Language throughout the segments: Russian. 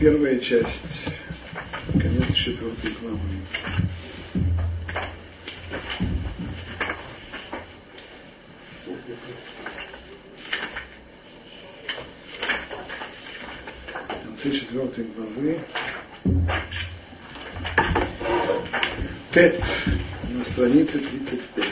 первая часть, конец четвертой главы. В конце четвертой главы Тет на странице 35.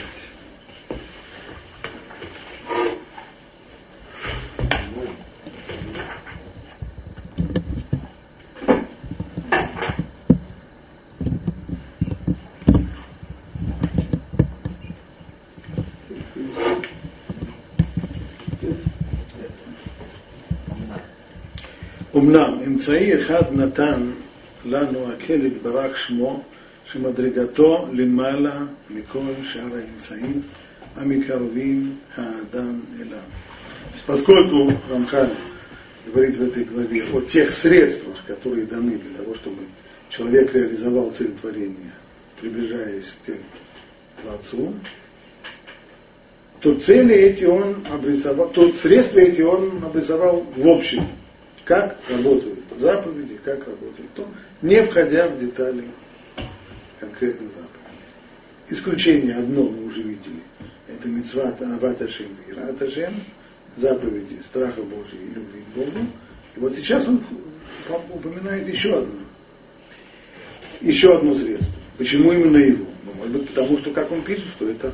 אמצעי אחד נתן לנו הקל יתברך שמו שמדרגתו למעלה מכל שאר האמצעים המקרבים האדם אליו. Поскольку Рамхан говорит в этой главе о тех средствах, которые даны для того, чтобы человек реализовал цель творения, приближаясь к Творцу, то цели эти он обрисовал, то средства эти он обрисовал в общем, как работают заповеди, как работает то, не входя в детали конкретных заповедей. Исключение одно мы уже видели. Это митцват Ават Ашем и Рат Ашем, заповеди страха Божьего и любви к Богу. И вот сейчас он упоминает еще одно. Еще одно средство. Почему именно его? Ну, может быть, потому что, как он пишет, что это,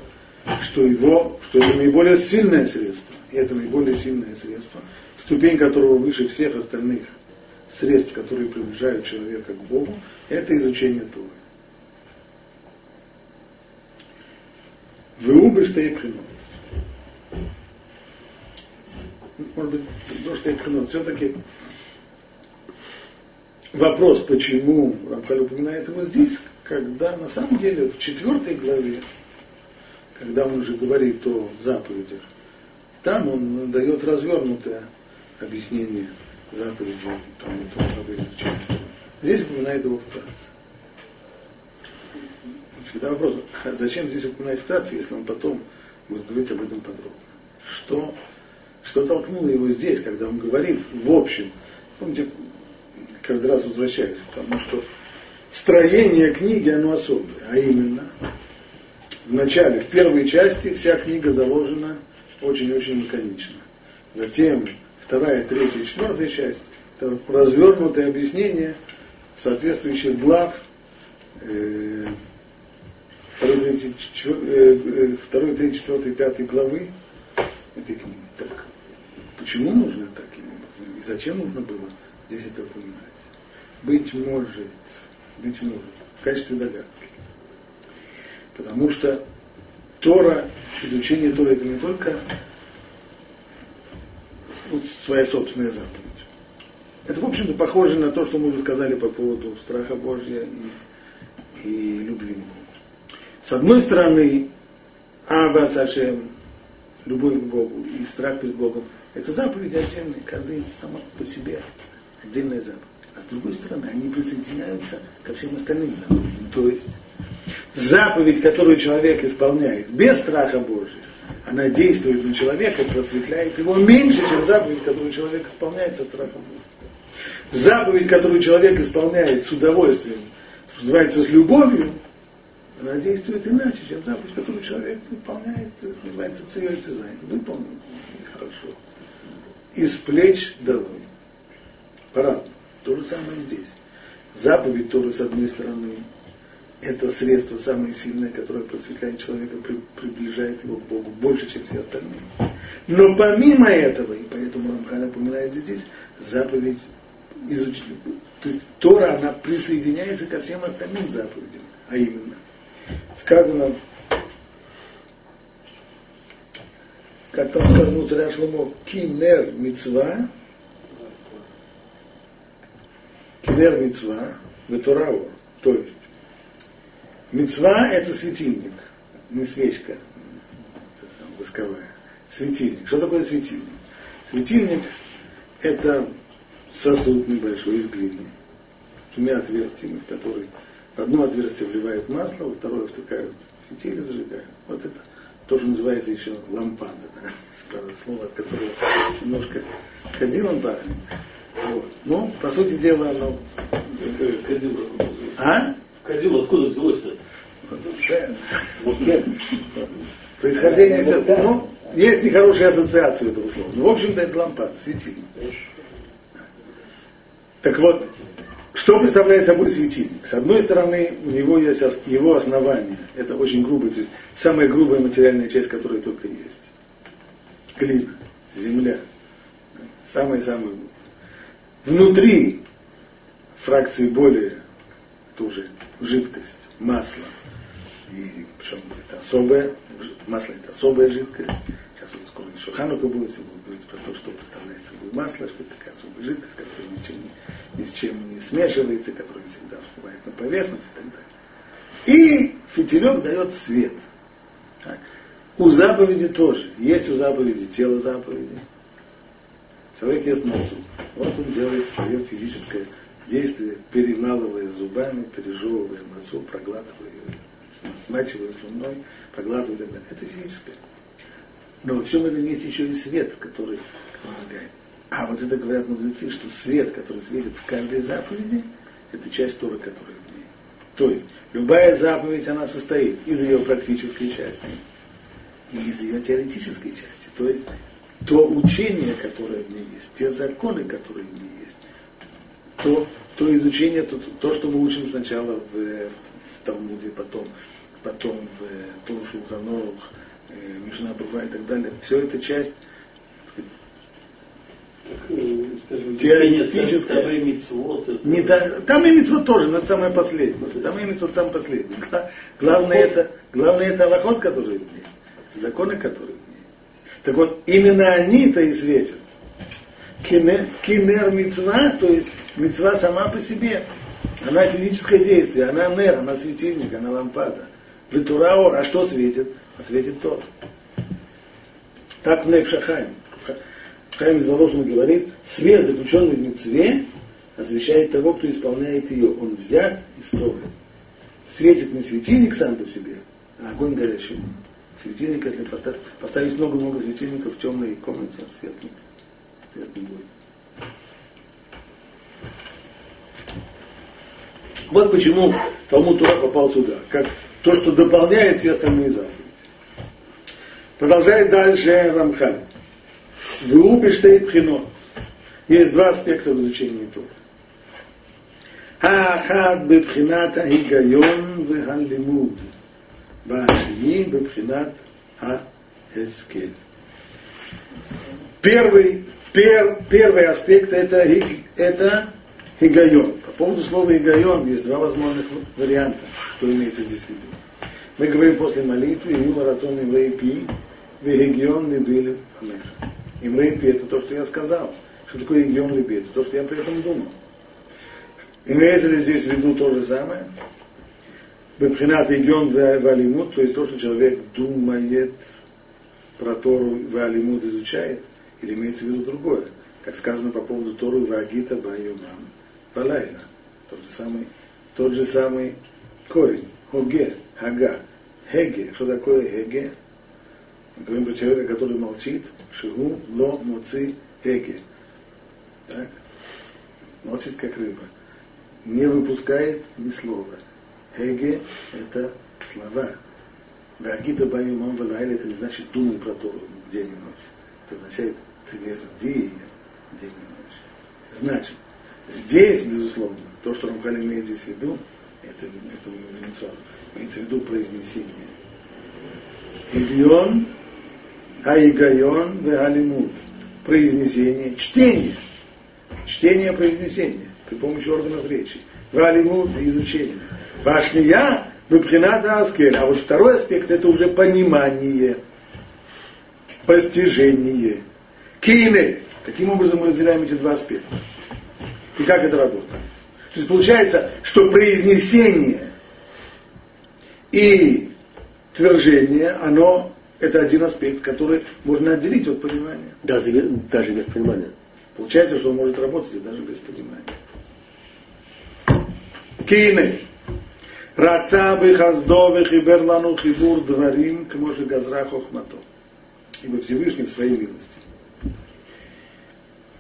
что его, что это наиболее сильное средство. И это наиболее сильное средство, ступень которого выше всех остальных средств, которые приближают человека к Богу, это изучение Торы. Убрыште и Может быть, то, что я все-таки вопрос, почему Рамхаль упоминает его здесь, когда на самом деле в четвертой главе, когда он уже говорит о заповедях, там он дает развернутое объяснение заповеди, там и то заповеди Здесь упоминает его вкратце. Всегда вопрос, зачем здесь упоминать вкратце, если он потом будет говорить об этом подробно? Что, что толкнуло его здесь, когда он говорит в общем? Помните, каждый раз возвращаюсь, потому что строение книги, оно особое, а именно в начале, в первой части вся книга заложена очень-очень лаконично. Затем вторая, третья четвертая часть – это развернутое объяснение соответствующих глав э, второй, третьей, э, третьей, четвертой, пятой главы этой книги. Так, почему нужно таким образом? И зачем нужно было здесь это упоминать? Быть может, быть может, в качестве догадки. Потому что Тора, изучение Тора это не только своя собственная заповедь. Это, в общем-то, похоже на то, что мы уже сказали по поводу страха Божья и, и любви к Богу. С одной стороны, Ава Сашем, любовь к Богу и страх перед Богом, это заповеди отдельные, каждая сама по себе отдельная заповедь. А с другой стороны, они присоединяются ко всем остальным заповедям. То есть, заповедь, которую человек исполняет без страха Божьего, она действует на человека, просветляет его меньше, чем заповедь, которую человек исполняет со страхом Божьим. Заповедь, которую человек исполняет с удовольствием, называется с любовью, она действует иначе, чем заповедь, которую человек выполняет, называется цезайн. Выполнил хорошо. Из плеч долой. По-разному. То же самое здесь. Заповедь тоже с одной стороны, это средство самое сильное, которое просветляет человека, при, приближает его к Богу больше, чем все остальные. Но помимо этого, и поэтому Рамхан упоминает здесь, заповедь изучить. То есть Тора, она присоединяется ко всем остальным заповедям. А именно, сказано, как там сказано у царя Шломо, кинер мицва, кинер мицва, ветуравор. То есть, Мецва – это светильник, не свечка восковая. Светильник. Что такое светильник? Светильник – это сосуд небольшой из глины с двумя отверстиями, в которые в одно отверстие вливают масло, во второе втыкают фитиль и зажигают. Вот это тоже называется еще лампада, да? правда, слово, от которого немножко ходил он. Вот. Ну, по сути дела, оно... А? Кадил откуда взялось-то? Происхождение все. Ну, есть нехорошие ассоциации этого слова. Ну, в общем-то, это лампад, светильник. Так вот, что представляет собой светильник? С одной стороны, у него есть его основание. Это очень грубое, то есть самая грубая материальная часть, которая только есть. Глина, земля. Самая-самая. Внутри фракции более тоже жидкость, масло. И причем это особая, масло это особая жидкость. Сейчас вот скоро еще Ханука будет, и будут говорить про то, что представляет собой масло, что это такая особая жидкость, которая ни с чем не, ни с чем не смешивается, которая всегда всплывает на поверхность и так далее. И фитилек дает свет. Так. У заповеди тоже. Есть у заповеди тело заповеди. Человек ест мацу. Вот он делает свое физическое действие, перемалывая зубами, пережевывая мацу, проглатывая ее смачивая слюной, проглатывая и так далее. Это физическое. Но в чем этом есть еще и свет, который, зажигает. А вот это говорят мудрецы, что свет, который светит в каждой заповеди, это часть Торы, которая в ней. То есть, любая заповедь, она состоит из ее практической части и из ее теоретической части. То есть, то учение, которое в ней есть, те законы, которые в ней есть, то, то изучение, то, то, что мы учим сначала в, в Талмуде, потом, потом в Том Шулханорух, э, Мишна Бува и так далее. Все это часть скажем, теоретическая. Не, да, там и митцвот тоже, но это самое последнее. Там и митцвот самое последнее. Главное это, главное это аллахот, который в ней. Законы, которые в ней. Так вот, именно они-то и светят. Кинер, кинер митцва, то есть митцва сама по себе. Она физическое действие, она нер, она светильник, она лампада. Витураор, а что светит? А светит то. Так в Невшахайм. Хайм из Воложина говорит, свет, заключенный в мецве, освещает того, кто исполняет ее. Он взят из Торы. Светит не светильник сам по себе, а огонь горячий. Светильник, если поставить, много-много светильников в темной комнате, свет не, свет не будет. Вот почему Талмуд Тура попал сюда, как то, что дополняет все остальные заповеди. Продолжает дальше Рамхан. Врубиштей пхино. Есть два аспекта в изучении Торы. האחד בבחינת ההיגיון והלימוד, והשני בבחינת ההשכל. Первый, пер, первый аспект это, это Хигайон. По поводу слова Хигайон есть два возможных варианта, что имеется здесь в виду. Мы говорим после молитвы, и маратон имрей пи, вегигион либили амеха. Имрей пи это то, что я сказал. Что такое игион либи? Это то, что я при этом думал. Имеется ли здесь в виду то же самое? Бепхинат игион валимут, то есть то, что человек думает про Тору валимут изучает, или имеется в виду другое? Как сказано по поводу Тору Вагита Байомам. Палайна. Тот же самый, тот же самый корень. Хоге, хага. Хеге. Что такое хеге? Мы говорим про человека, который молчит. Шигу, ло, муци, хеге. Так? Молчит, как рыба. Не выпускает ни слова. Хеге – это слова. Вагита баю мам это не значит думай про Тору день и ночь. Это означает тверди день и ночь. Значит, Здесь, безусловно, то, что Рамхаль имеет здесь в виду, это, это мы говорим сразу, имеется в виду произнесение. Ильон, Аигайон, Вегалимут. Произнесение, чтение. Чтение, произнесение при помощи органов речи. Валимут изучение. Вашния Випхината Аскель. А вот второй аспект это уже понимание, постижение. Кине. Каким образом мы разделяем эти два аспекта? и как это работает. То есть получается, что произнесение и твержение, оно это один аспект, который можно отделить от понимания. Даже, даже без понимания. Получается, что он может работать и даже без понимания. Кины. Рацабы бы и хиберлану хибур дварим к може газра хохмато. Ибо Всевышний в своей милости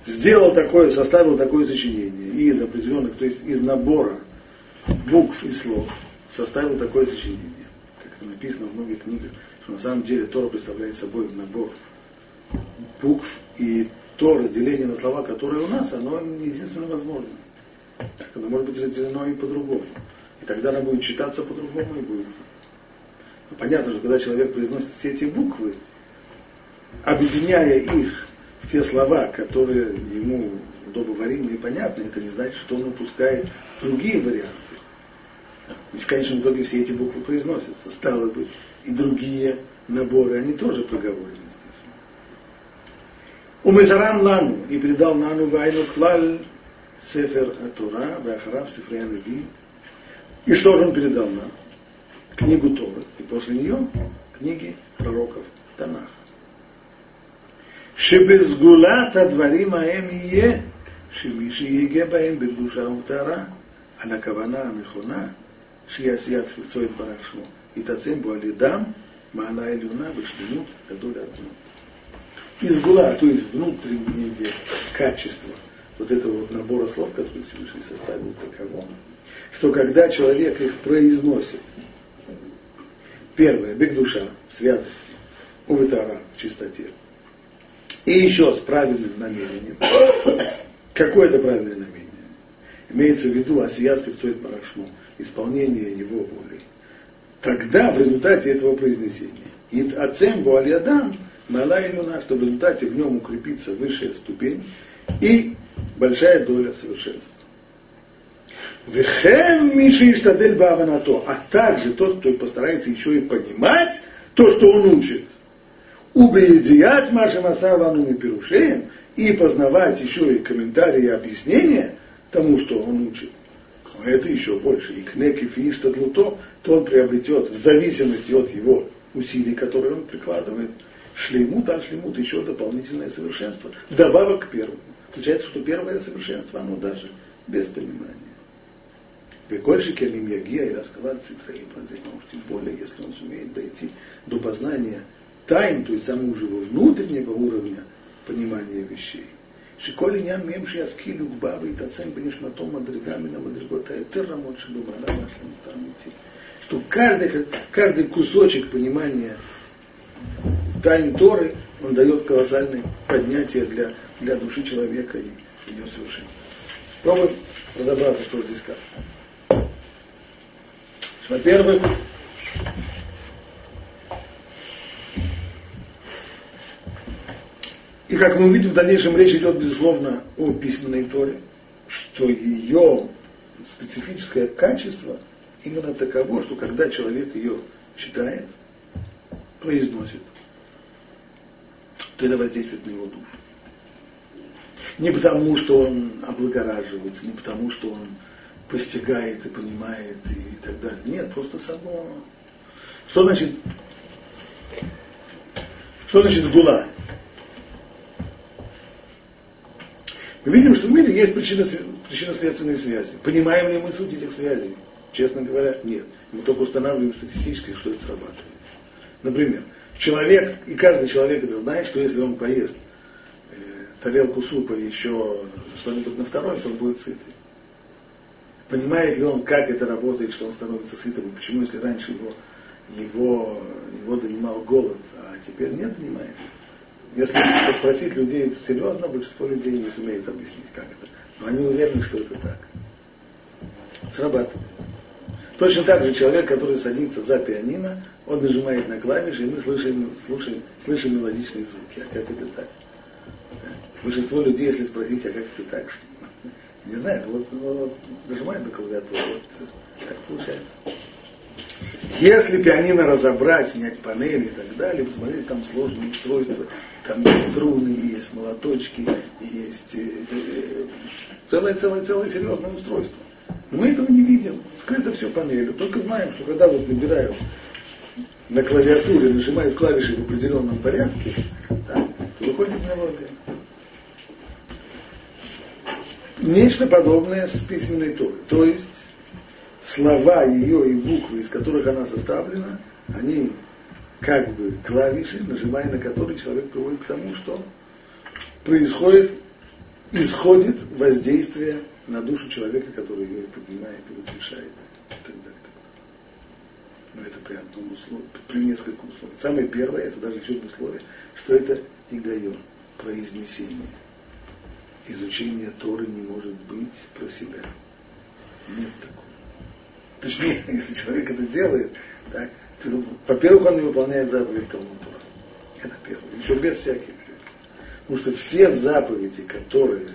сделал такое, составил такое сочинение и из определенных, то есть из набора букв и слов составил такое сочинение, как это написано в многих книгах, что на самом деле Тора представляет собой набор букв и то разделение на слова, которое у нас, оно единственно возможно. Оно может быть разделено и по-другому. И тогда оно будет читаться по-другому и будет. Но понятно, что когда человек произносит все эти буквы, объединяя их те слова, которые ему удобоваримы и понятны, это не значит, что он упускает другие варианты. Ведь в конечном итоге все эти буквы произносятся. Стало быть, и другие наборы, они тоже проговорены здесь. Умезарам лану, и передал нану вайну клаль сефер Атура, вахарав сефрея Леви. И что же он передал нам? Книгу Торы, и после нее книги пророков Танах. שבסגולת הדברים ההם יהיה שמי שיגה בהם בקדושה ובטהרה, על הכוונה הנכונה, שהיא עשיית חפצו יתברך שמו, יתעצם בו על ידם מעלה עליונה ושלמות גדול אדנות. Изгула, то есть внутреннее качество вот этого вот набора слов, который Всевышний составил таково, что когда человек их произносит, первое, бег душа, в святости, увитара, в чистоте, и еще с правильным намерением. Какое это правильное намерение? Имеется в виду асият певцоид парашму, исполнение его воли. Тогда в результате этого произнесения и ацем буалиадам мала илюна, что в результате в нем укрепится высшая ступень и большая доля совершенства. Вехем Миши Иштадель Баванато, а также тот, кто постарается еще и понимать то, что он учит. Убеедият Маша Масавану Пирушеем и познавать еще и комментарии и объяснения тому, что он учит. Но это еще больше. И кнеки фиштадлуто, то он приобретет в зависимости от его усилий, которые он прикладывает, шлеймут, а шлеймут еще дополнительное совершенство. Вдобавок к первому. Получается, что первое совершенство, оно даже без понимания. Векольши келим ягия и рассказать цитраим тем более, если он сумеет дойти до познания тайн, то есть самого живого внутреннего уровня понимания вещей. Ням мем шияскилю гбавы и тацем бенишматом мадригамина мадригота этера модши думала нашим там идти. Что каждый, каждый кусочек понимания тайн Торы, он дает колоссальное поднятие для, для души человека и ее совершенства. Пробуем разобраться, что здесь сказано. Во-первых, как мы увидим, в дальнейшем речь идет, безусловно, о письменной Торе, что ее специфическое качество именно таково, что когда человек ее читает, произносит, то это воздействует на его душу. Не потому, что он облагораживается, не потому, что он постигает и понимает и так далее. Нет, просто само. Что значит, что значит гула? Мы видим, что в мире есть причинно-следственные связи. Понимаем ли мы суть этих связей? Честно говоря, нет. Мы только устанавливаем статистически, что это срабатывает. Например, человек, и каждый человек это знает, что если он поест э, тарелку супа еще что-нибудь на второй, то он будет сытый. Понимает ли он, как это работает, что он становится сытым, и почему, если раньше его, его, его донимал голод, а теперь нет, донимает. Если спросить людей серьезно, большинство людей не сумеет объяснить, как это. Но они уверены, что это так. Срабатывает. Точно так же человек, который садится за пианино, он нажимает на клавиши, и мы слышим, слушаем, слышим мелодичные звуки. А как это так? Большинство людей, если спросить, а как это так? Не знаю, вот, вот нажимает на клавиатуру, вот так получается. Если пианино разобрать, снять панели и так далее, посмотреть, там сложные устройства, там есть струны, есть молоточки, есть э, э, целое серьезное устройство. Но мы этого не видим. Скрыто все панелью. Только знаем, что когда вот набирают на клавиатуре, нажимают клавиши в определенном порядке, да, то выходит мелодия. Нечто подобное с письменной Торой. То есть слова ее и буквы, из которых она составлена, они как бы клавиши, нажимая на которые человек приводит к тому, что происходит исходит воздействие на душу человека, который ее поднимает и возвышает и так далее. Но это при одном условии, при нескольких условиях. Самое первое, это даже еще одно условие, что это игайон, произнесение. Изучение Торы не может быть про себя. Нет такого. Точнее, если человек это делает, так, во-первых, он не выполняет заповедь Талмуд Тора. Это первое. Еще без всяких. Потому что все заповеди, которые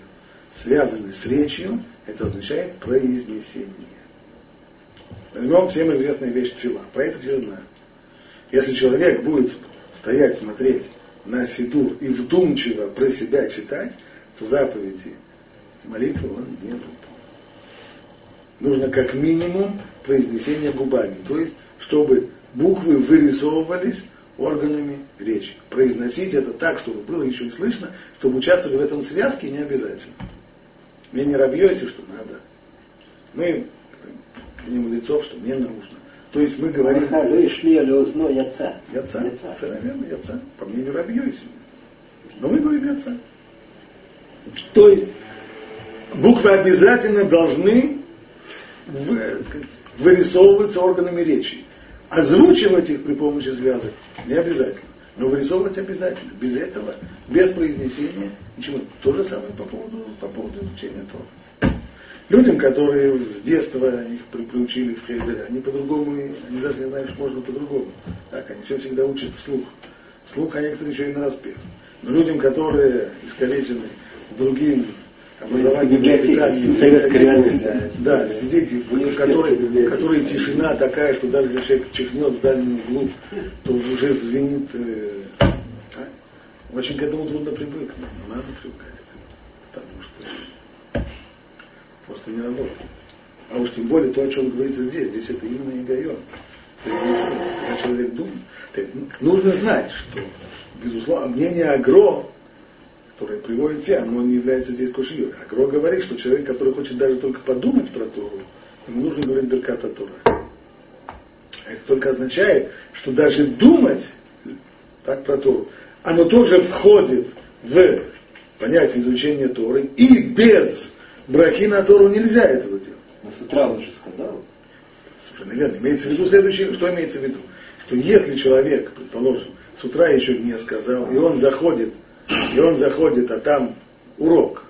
связаны с речью, это означает произнесение. Возьмем всем известную вещь тфила. Про это все знают. Если человек будет стоять, смотреть на Сидур и вдумчиво про себя читать, то заповеди молитвы он не выполнит. Нужно как минимум произнесение губами. То есть, чтобы буквы вырисовывались органами речи. Произносить это так, чтобы было еще и слышно, чтобы участвовали в этом связке, не обязательно. Мне не рабьете, что надо. Мы не мудрецов, что не нужно. То есть мы говорим... яца. Яца, совершенно яца. По мнению Рабьёйси. Но мы говорим яца. То есть буквы обязательно должны вырисовываться органами речи. Озвучивать их при помощи связок не обязательно. Но вырисовывать обязательно. Без этого, без произнесения, ничего. То же самое по поводу, по поводу изучения Тора. Людям, которые с детства их приучили в Хейдере, они по-другому, они даже не знают, что можно по-другому. Так, они все всегда учат вслух. Вслух, а некоторые еще и на распев. Но людям, которые искалечены другим образованием, воспитанием, советской реальности. Да, сидеть, в которой, тишина такая, что даже если человек чихнет в дальнем углу, то уже звенит. Э, а? Очень к этому трудно привыкнуть, но надо привыкать, потому что просто не работает. А уж тем более то, о чем говорится здесь, здесь это именно Игайон. Когда человек думает, нужно знать, что, безусловно, мнение Агро которое приводит те, оно не является здесь кошьей. А Гро говорит, что человек, который хочет даже только подумать про Тору, ему нужно говорить Берката Тора. Это только означает, что даже думать так про Тору, оно тоже входит в понятие изучения Торы, и без брахи на Тору нельзя этого делать. Но с утра он же сказал. Совершенно верно. Имеется в виду следующее, что имеется в виду? Что если человек, предположим, с утра еще не сказал, и он заходит и он заходит, а там урок.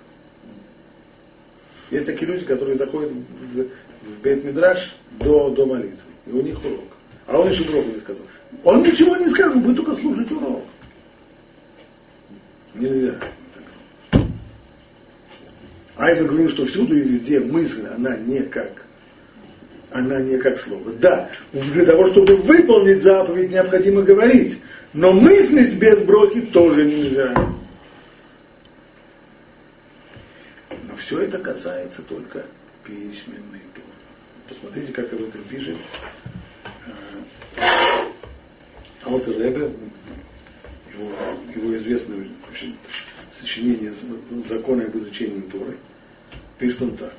Есть такие люди, которые заходят в, в Бейт-Мидраш до, до молитвы, и у них урок. А он еще уроку не сказал. Он ничего не он будет только слушать урок. Нельзя. А я говорю, что всюду и везде мысль, она не как, она не как слово. Да, для того, чтобы выполнить заповедь, необходимо говорить. Но мыслить без брохи тоже нельзя. Но все это касается только письменной Торы. Посмотрите, как об этом пишет э, Алтер Ребе, его, его известное очень, сочинение закона об изучении Торы, пишет он так.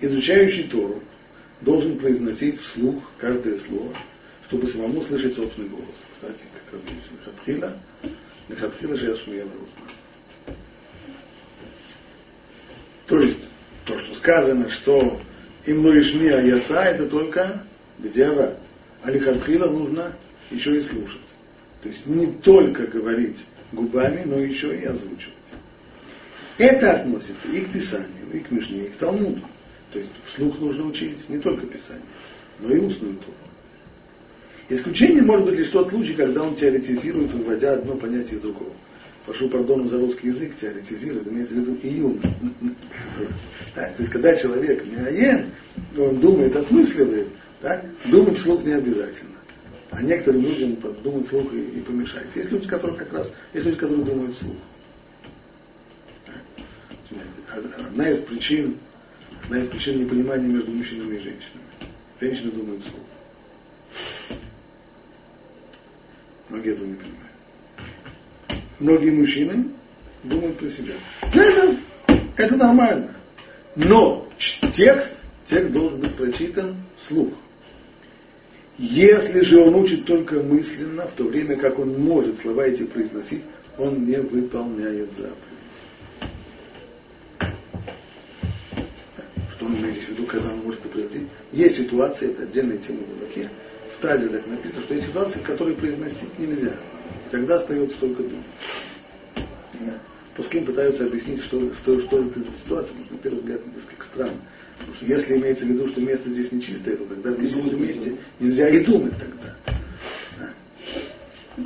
Изучающий Тору должен произносить вслух каждое слово, чтобы самому слышать собственный голос. Кстати, как написано, Лехатхила, Лехатхила же я смею То есть, то, что сказано, что им лоишми а яца, это только бедиава. А лихатхила нужно еще и слушать. То есть не только говорить губами, но еще и озвучивать. Это относится и к Писанию, и к Мишне, и к Талмуду. То есть вслух нужно учить не только Писание, но и устную Тору. Исключение может быть лишь тот случай, когда он теоретизирует, выводя одно понятие другого. Прошу пардона за русский язык, теоретизирует, имеется в виду июн. То есть, когда человек миаен, он думает, осмысливает, думать вслух не обязательно. А некоторым людям думать вслух и помешает. Есть люди, которые как раз, есть люди, которые думают вслух. Одна из причин, одна из причин непонимания между мужчинами и женщинами. Женщины думают вслух. Многие этого не понимают. Многие мужчины думают про себя. Это, это нормально. Но текст, текст должен быть прочитан вслух. Если же он учит только мысленно, в то время как он может слова эти произносить, он не выполняет заповедь. что он имеет в виду, когда он может произойти. Есть ситуации, это отдельная тема в Балаке. В Тазе так написано, что есть ситуации, которые произносить нельзя. И тогда остается только думать. Пускай пытаются объяснить, что, что, что это за ситуация, что на первый взгляд несколько странно. Потому что если имеется в виду, что место здесь нечистое, то тогда в нечистом месте нельзя и думать тогда. Да.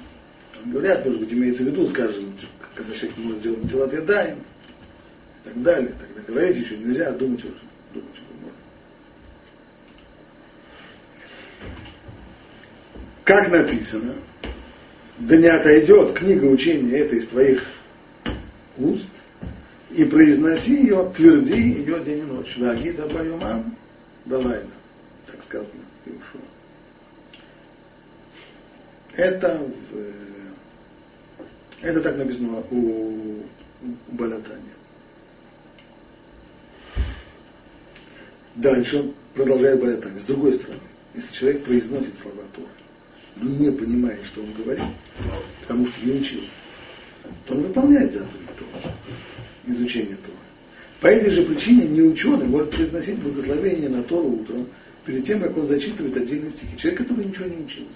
Говорят, может быть, имеется в виду, скажем, когда человек не может сделать мотиват ядаем, и так далее. Тогда говорить еще нельзя, а думать уже. Думать уже можно. Как написано, да не отойдет книга учения этой из твоих уст, и произноси ее, тверди ее день и ночь. Вагида баюмам балайна. Так сказано Иушу. Это, в, это так написано у, у Балатани. Дальше продолжает Балатани. С другой стороны, если человек произносит слова Торы, но не понимает, что он говорит, потому что не учился, то он выполняет заповедь Торы изучения Торы. По этой же причине не ученый может произносить благословение на Тору утром, перед тем, как он зачитывает отдельные стихи. Человек, который ничего не учился.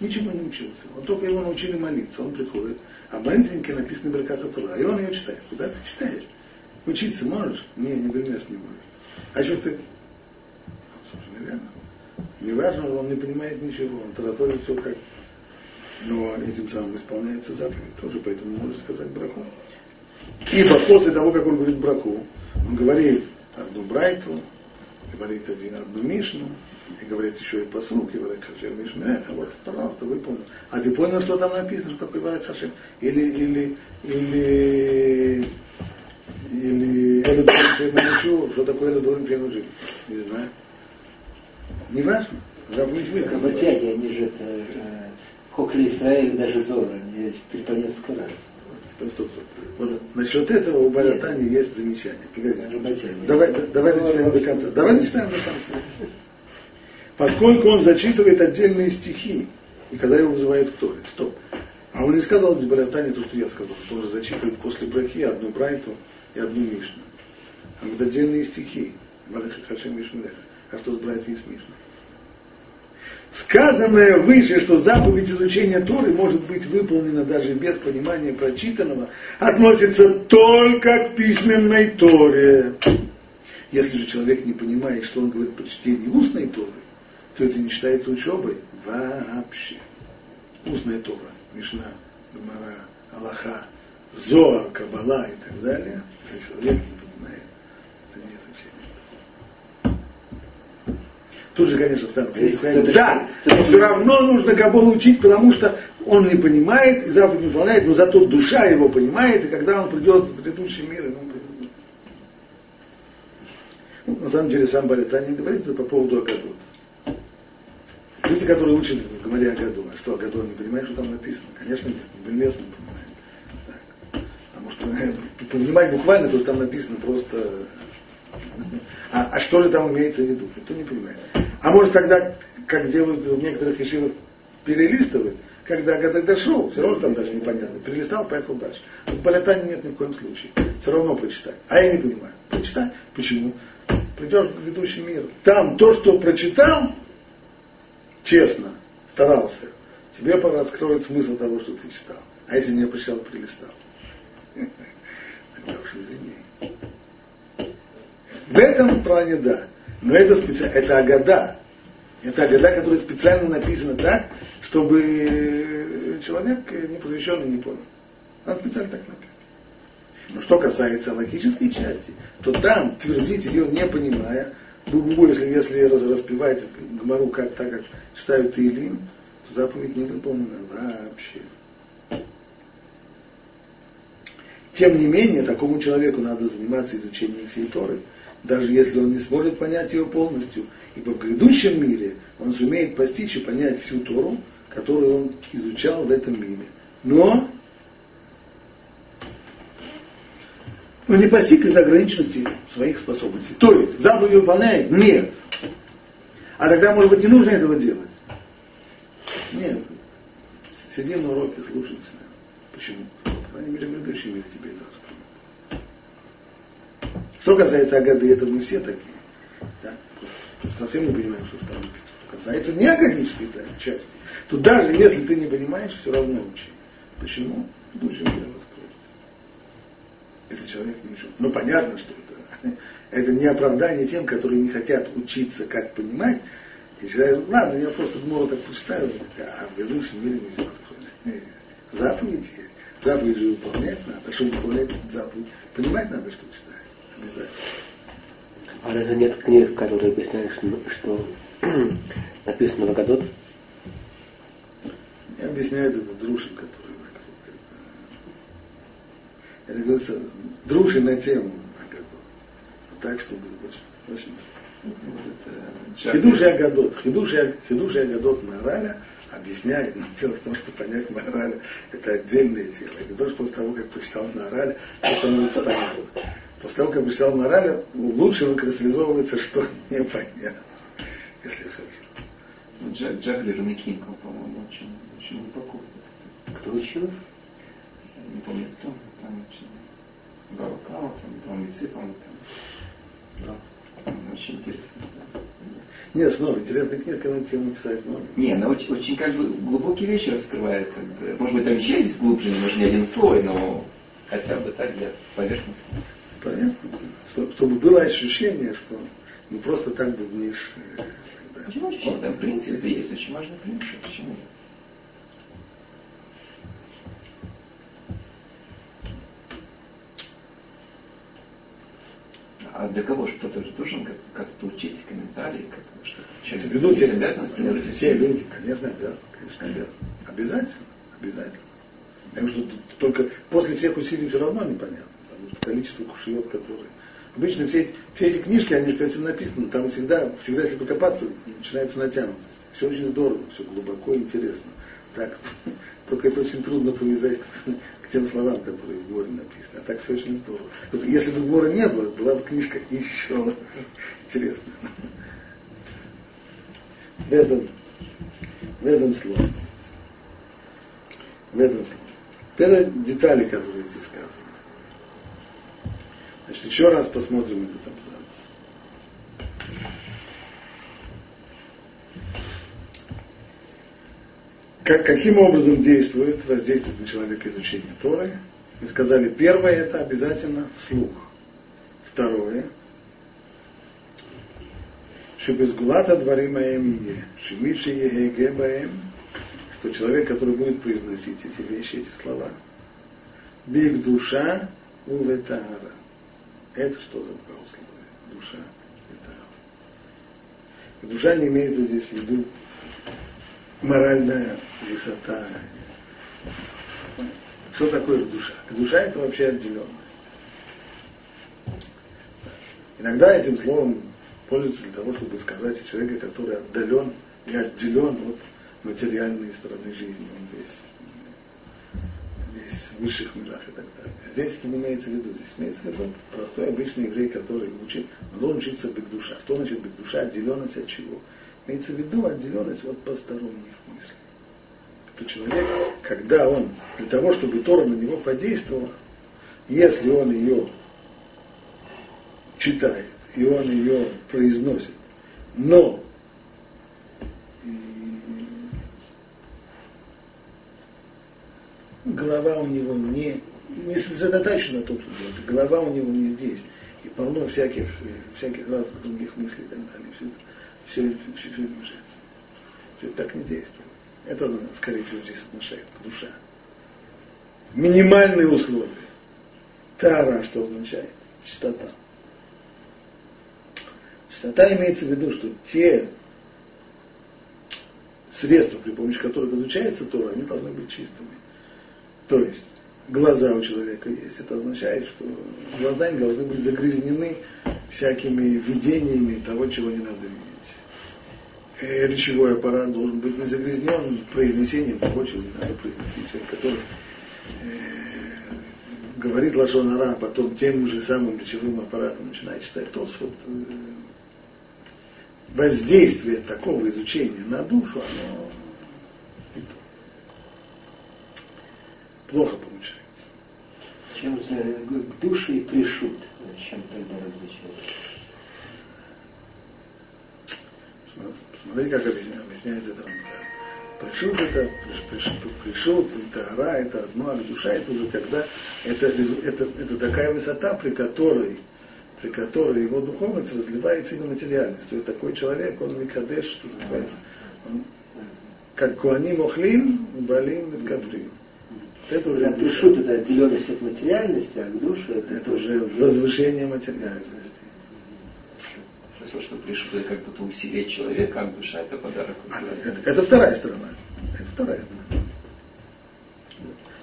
Ничего не учился. Он только его научили молиться. Он приходит, а в молитвеннике написано Барката Тора. И он ее читает. Куда ты читаешь? Учиться можешь? Не, не примерно не можешь. А что ты? Ну, слушай, неверно. Неважно, он не понимает ничего. Он тараторит все как... Но этим самым исполняется заповедь тоже, поэтому можно сказать браху. Ибо после того, как он говорит браку, он говорит одну брайту, говорит один, одну мишну, и говорит еще и посук, и говорит Хашем а вот, пожалуйста, выполнил. А ты понял, что там написано, что такое Хашем? Или, или, или, или Элю Дорим научу, что такое Элю Дорим Пьянучу? Не знаю. Не важно. Заповедь выполнена. Матяги, они же это, э, Хокли Израиль, даже Зора, они перед несколько раз. Стоп, стоп. Вот насчет этого у Баратани есть замечание. Погодите. Давай, давай начинаем до конца. Давай начинаем до конца. Поскольку он зачитывает отдельные стихи, и когда его вызывает кто? Стоп. А он не сказал здесь Баратани то, что я сказал, что он зачитывает после брахи одну брайту и одну мишну. А вот отдельные стихи. Бараха Хашем Мишмелеха. А что с брайтой и с мишной? Сказанное выше, что заповедь изучения Торы может быть выполнена даже без понимания прочитанного, относится только к письменной Торе. Если же человек не понимает, что он говорит по чтению устной Торы, то это не считается учебой вообще. Устная Тора, Мишна, Гмара, Аллаха, Зоар, Кабала и так далее, если человек не Тут же, конечно, станут сказать, да, но все равно нужно Каболу учить, потому что он не понимает и заповедь не выполняет, но зато душа его понимает, и когда он придет в предыдущий мир, ему ну, на самом деле сам Балитани говорит по поводу Агадот. Люди, которые учат в Гамаре Агаду, а что Агадот не понимает, что там написано? Конечно, нет, не не понимает. Так. Потому что понимать буквально то, что там написано, просто а, а что же там имеется в виду? Никто не понимает. А может тогда, как делают в некоторых ешивах, перелистывают, когда, когда дошел, все равно там даже непонятно. Перелистал, поехал дальше. Но в Балятане нет ни в коем случае. Все равно прочитай. А я не понимаю. Прочитай. Почему? Придешь в ведущий мир. Там то, что прочитал, честно, старался, тебе раскроет смысл того, что ты читал. А если не прочитал, перелистал. Тогда уж извини. В этом плане да. Но это, специ... это агада. Это агада, которая специально написана так, чтобы человек непосвященный не понял. Она специально так написана. Но что касается логической части, то там твердить ее не понимая, Бубу, если, если распевать Гмару как, так, как читают Илим, то заповедь не выполнена вообще. Тем не менее, такому человеку надо заниматься изучением всей Торы, даже если он не сможет понять ее полностью. Ибо в грядущем мире он сумеет постичь и понять всю Тору, которую он изучал в этом мире. Но он не постиг из ограниченности своих способностей. То есть, заповедь выполняет? Нет. А тогда, может быть, не нужно этого делать? Нет. Сиди на уроке, слушай. Почему? По крайней мере, в грядущем мире тебе это раскроют. Что касается Агады, это мы все такие. Да? Совсем не понимаем, что втором Петру. Что касается не агадической да, части, то даже если ты не понимаешь, все равно учи. Почему? Будущем мир раскроется. Если человек не учит. Ну, понятно, что это, это не оправдание тем, которые не хотят учиться, как понимать, и считают, ладно, я просто думал, так представил, а в грядущем мире мы все раскроем. Заповедь есть. Заповедь же выполнять надо. А чтобы выполнять заповедь, понимать надо, что читать. А разве нет книг, которые объясняют, что, что написано в Агадот? Не объясняют это дружим, которые вокруг. Это, это говорится, дружи на тему Агадот. Так, чтобы очень, очень Хидуш Агадот. Хидуш, Хидуш Агадот Мараля объясняет, но дело в том, что понять Мараля это отдельное дело. Это тоже после того, как прочитал Мараля, это становится понятно. После того, как прочитал Мараля, лучше выкристаллизовывается, что непонятно, если хорошо. Ну, Джак, Джаглер Микинков, по-моему, очень, очень глубоко. Кто учил? Не помню кто, там очень Балкао, там, по-моему, там. Очень интересно. Нет, снова интересная книга, на тему писать много. Не, она очень, очень как бы глубокие вещи раскрывает. Как бы. Может быть, там еще здесь глубже, может, не один слой, но хотя бы так для поверхности. Понятно. Чтобы было ощущение, что не просто так бубнишь. Да. Почему ощущение? Там принципы есть, очень важный принцип. Почему? А для кого же кто-то же должен как-то учить комментарии, как что Если ведут, те, обязанность нет, все люди, конечно, обязаны, конечно, обязаны. Обязательно, обязательно. Потому что только после всех усилий все равно непонятно, количество кушиот, которые... Обычно все эти, все эти книжки, они же красиво написаны, там всегда, всегда, если покопаться, начинается натянутость. Все очень здорово, все глубоко интересно. Так, только это очень трудно повязать тем словам, которые в Горе написаны. А так все очень здорово. Если бы Гора не было, была бы книжка еще интересная. В этом, в этом сложность. В этом сложность. Это детали, которые здесь сказаны. Значит, еще раз посмотрим этот абзац. как, каким образом действует, воздействует на человека изучение Торы. Мы сказали, первое это обязательно слух. Второе, Шебезгулата дворимаем е, шемиши еге баем, что человек, который будет произносить эти вещи, эти слова, биг душа уветара. Это что за два условия? Душа и Душа не имеется здесь в виду моральная высота. Что такое душа? Душа это вообще отделенность. Иногда этим словом пользуются для того, чтобы сказать о человеке, который отдален и отделен от материальной стороны жизни. Он весь, весь в высших мирах и так далее. Здесь это не имеется в виду. Здесь имеется в виду простой обычный еврей, который учит, он должен учиться биг душа. Что значит биг душа? Отделенность от чего? Имеется в виду отделенность от посторонних мыслей. Это человек, когда он, для того, чтобы Тора на него подействовала, если он ее читает, и он ее произносит, но голова у него не, не сосредоточена на том, что делает, голова у него не здесь, и полно всяких, всяких разных других мыслей и так далее. Все это все, все, все мешается. Все так не действует. Это, скорее всего, здесь отношает душа. Минимальные условия. Тара, что означает? Чистота. Чистота имеется в виду, что те средства, при помощи которых изучается Тора, они должны быть чистыми. То есть, глаза у человека есть. Это означает, что глаза не должны быть загрязнены всякими видениями того, чего не надо видеть. Э, речевой аппарат должен быть не загрязнен произнесением того, чего не надо произносить. Человек, который э, говорит лошонара, а потом тем же самым речевым аппаратом начинает читать тот вот, э, воздействие такого изучения на душу, оно плохо получается. Чем же к душе и пришут? Чем тогда различают? Смотри, как объясняет это Рамбам. Пришут это, пришут, это ара, это одно, а душа это уже когда, это, это, это такая высота, при которой, при которой его духовность разливается именно материальность. То есть такой человек, он микадеш, что называется, он, как куаним охлим, балим и Это уже да, пришут это отделенность от материальности, а к душе это, это уже возвышение материальности смысл, что пришел это как будто усилие человека, а душа это подарок. А, это, это вторая сторона. Это вторая сторона.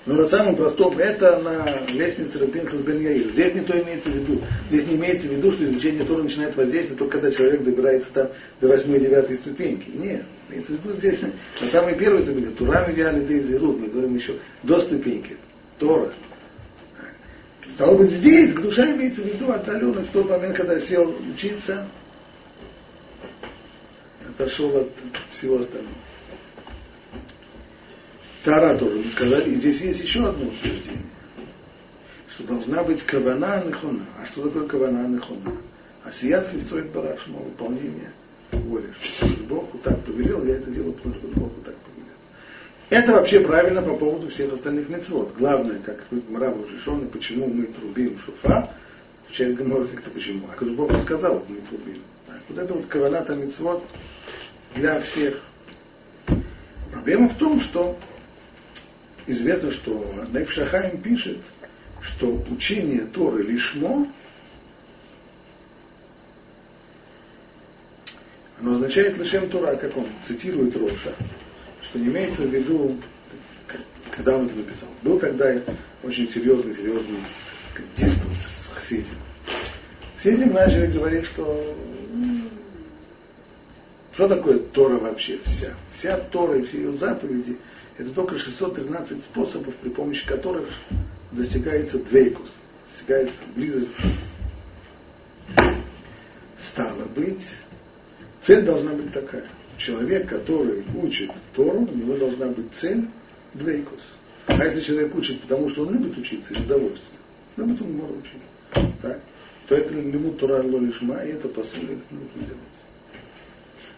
Но на самом простом, это на лестнице Рапинхас бен Яир. Здесь не то имеется в виду. Здесь не имеется в виду, что изучение Тора начинает воздействовать только когда человек добирается там до восьмой девятой ступеньки. Нет. Имеется в виду здесь на самой первой ступеньке. Тура Мивиали Дейзирут. Мы говорим еще до ступеньки. Тора. Стало быть, здесь к душе имеется в виду отдаленность в тот момент, когда сел учиться, отошел от всего остального. Тара тоже мы и здесь есть еще одно утверждение, что должна быть кавана нехуна. А что такое кавана нехуна? Асият хлебцоид барашма, выполнение воли. Бог так повелел, я это делаю, потому что Бог так повелел. Это вообще правильно по поводу всех остальных мецвод. Главное, как Мрабу решен, почему мы трубим шуфа, отвечает Гамор как-то почему. А когда Бог сказал, вот мы трубим. Так, вот это вот каваната мецвод, для всех. Проблема в том, что известно, что Нейф Шахаим пишет, что учение Торы лишмо, оно означает лишем Тора, как он цитирует Роша, что не имеется в виду, когда он это написал. Был когда очень серьезный, серьезный диспут с Хсидим. Хсидим начали говорить, что что такое Тора вообще вся? Вся Тора и все ее заповеди – это только 613 способов, при помощи которых достигается двейкус, достигается близость. Стало быть, цель должна быть такая. Человек, который учит Тору, у него должна быть цель двейкус. А если человек учит, потому что он любит учиться из удовольствия, любит он может учить, так, то это лимут Тора Лолишма, и это по сути это нужно делать.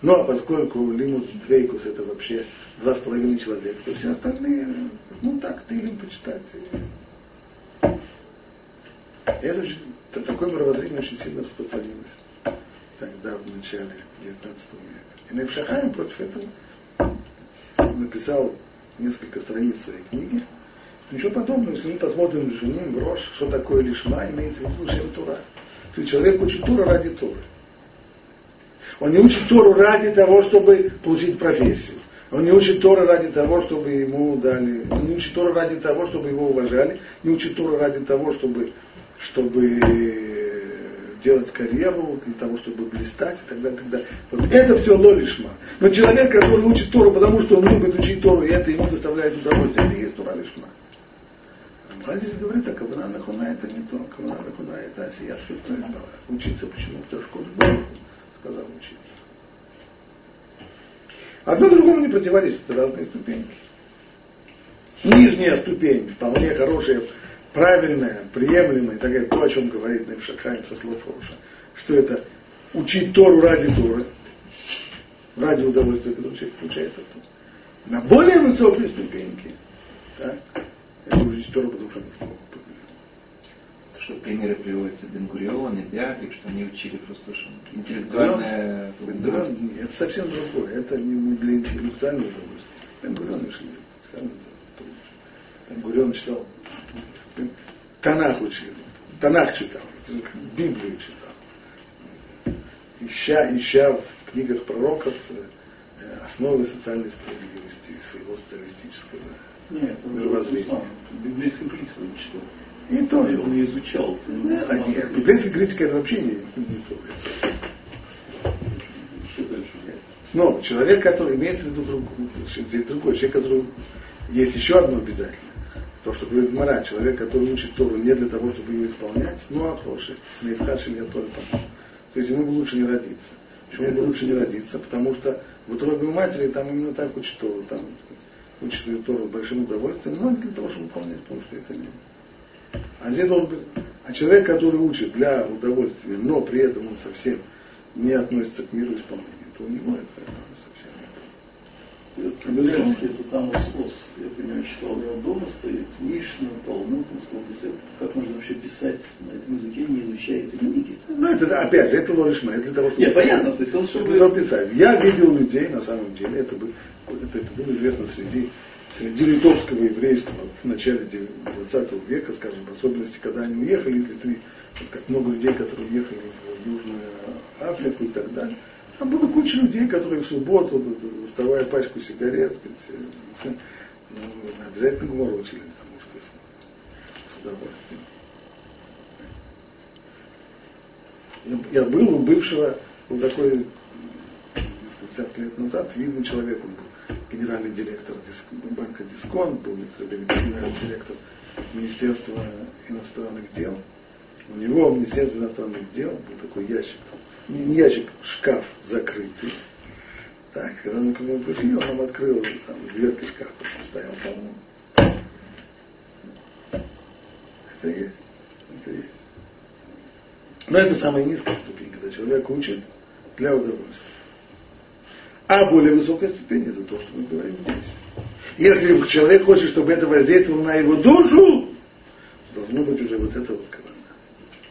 Ну а поскольку лимут двейкус это вообще два с половиной человека, то все остальные, ну так, ты им почитать. Это, это такое мировоззрение очень сильно распространилось тогда, в начале 19 века. И Невшахаем против этого написал несколько страниц своей книги. Ничего подобного, если мы посмотрим Жуним, Брош, что такое лишма, имеется в виду Шем Тура. То есть человек учит Тура ради Туры. Он не учит Тору ради того, чтобы получить профессию. Он не учит Тору ради того, чтобы ему дали. Он не учит Тору ради того, чтобы его уважали. Не учит Тору ради того, чтобы, чтобы делать карьеру, для того, чтобы блистать и так далее. И так далее. Вот это все лолишма. Но человек, который учит Тору, потому что он любит учить Тору, и это ему доставляет удовольствие, это и есть Тора лишма. Рамхан здесь говорит, а Кавана Нахуна это не то. Кавана Нахуна это Асият Швецой. Учиться почему? Потому что сказал учиться. Одно другому не противоречит, это разные ступеньки. Нижняя ступень, вполне хорошая, правильная, приемлемая, такая, то, о чем говорит Невшакхайм со слов Роша, что это учить Тору ради Торы, ради удовольствия, которое человек получает от Торы. На более высокой ступеньке, так, это учить Тору, потому что что примеры приводятся Бенгурион и Биафик, что они учили просто что интеллектуальное. Это совсем другое, это не для интеллектуального удовольствия. Бенгурион учил. Бенгурион читал, Танах учил, Танах читал, Библию читал. Ища, ища в книгах пророков э, основы социальной справедливости своего социалистического Нет, мировоззрения. Библейский принцип читал. И то. Он не изучал. Да, нет, библейская критика это вообще не, не то. Снова, человек, который имеется в виду другой, другой, человек, который есть еще одно обязательно. То, что говорит Мара, человек, который учит Тору не для того, чтобы ее исполнять, ну а хоши, не в хаши я помню. То есть ему бы лучше не родиться. Почему бы лучше не родиться? Потому что в утробе у матери там именно так учат Тору, там учат ее Тору с большим удовольствием, но не для того, чтобы выполнять, потому что это не, А здесь должен быть, а человек, который учит для удовольствия, но при этом он совсем не относится к миру исполнения, то у него это, это совсем Израильский это там ос, я понимаю, читал, у него дома стоит Мишна, Талмуд, сказал, как можно вообще писать на этом языке, не изучая эти книги. Ну, это, опять же, это Лоришма, для того, чтобы... Нет, понятно, то есть он чтобы... Для писать. Я видел людей, на самом деле, это, бы, это, это было известно среди, среди литовского еврейства в начале 20 века, скажем, в особенности, когда они уехали из Литвы, вот как много людей, которые уехали в Южную Африку и так далее, там было куча людей, которые в субботу, доставая пачку сигарет, сказать, э, ну, обязательно гуморочили, потому что с удовольствием. Я был у бывшего, был такой, несколько лет назад, видный человек, он был генеральный директор банка Дисконт, был некоторое время генеральный директор Министерства иностранных дел. У него в Министерстве иностранных дел был такой ящик не, ящик, шкаф закрытый. Так, когда мы к нему пришли, он нам открыл там, дверки шкафа, он стоял, по-моему. Это есть. Это есть. Но это самая низкая ступень, когда человек учит для удовольствия. А более высокая ступень это то, что мы говорим здесь. Если человек хочет, чтобы это воздействовало на его душу, должно быть уже вот это вот кавана.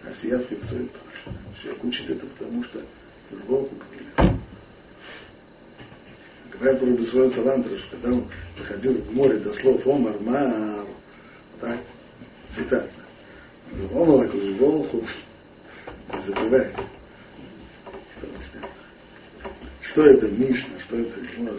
А сият стоит Человек учит это потому, что другого погибли. Говорят про Бесвой Салантра, что когда он доходил в море до слов Омар Мар, так, цитата, он говорил, Омар Волху, не забывайте, что, это Мишна, что это Гмор,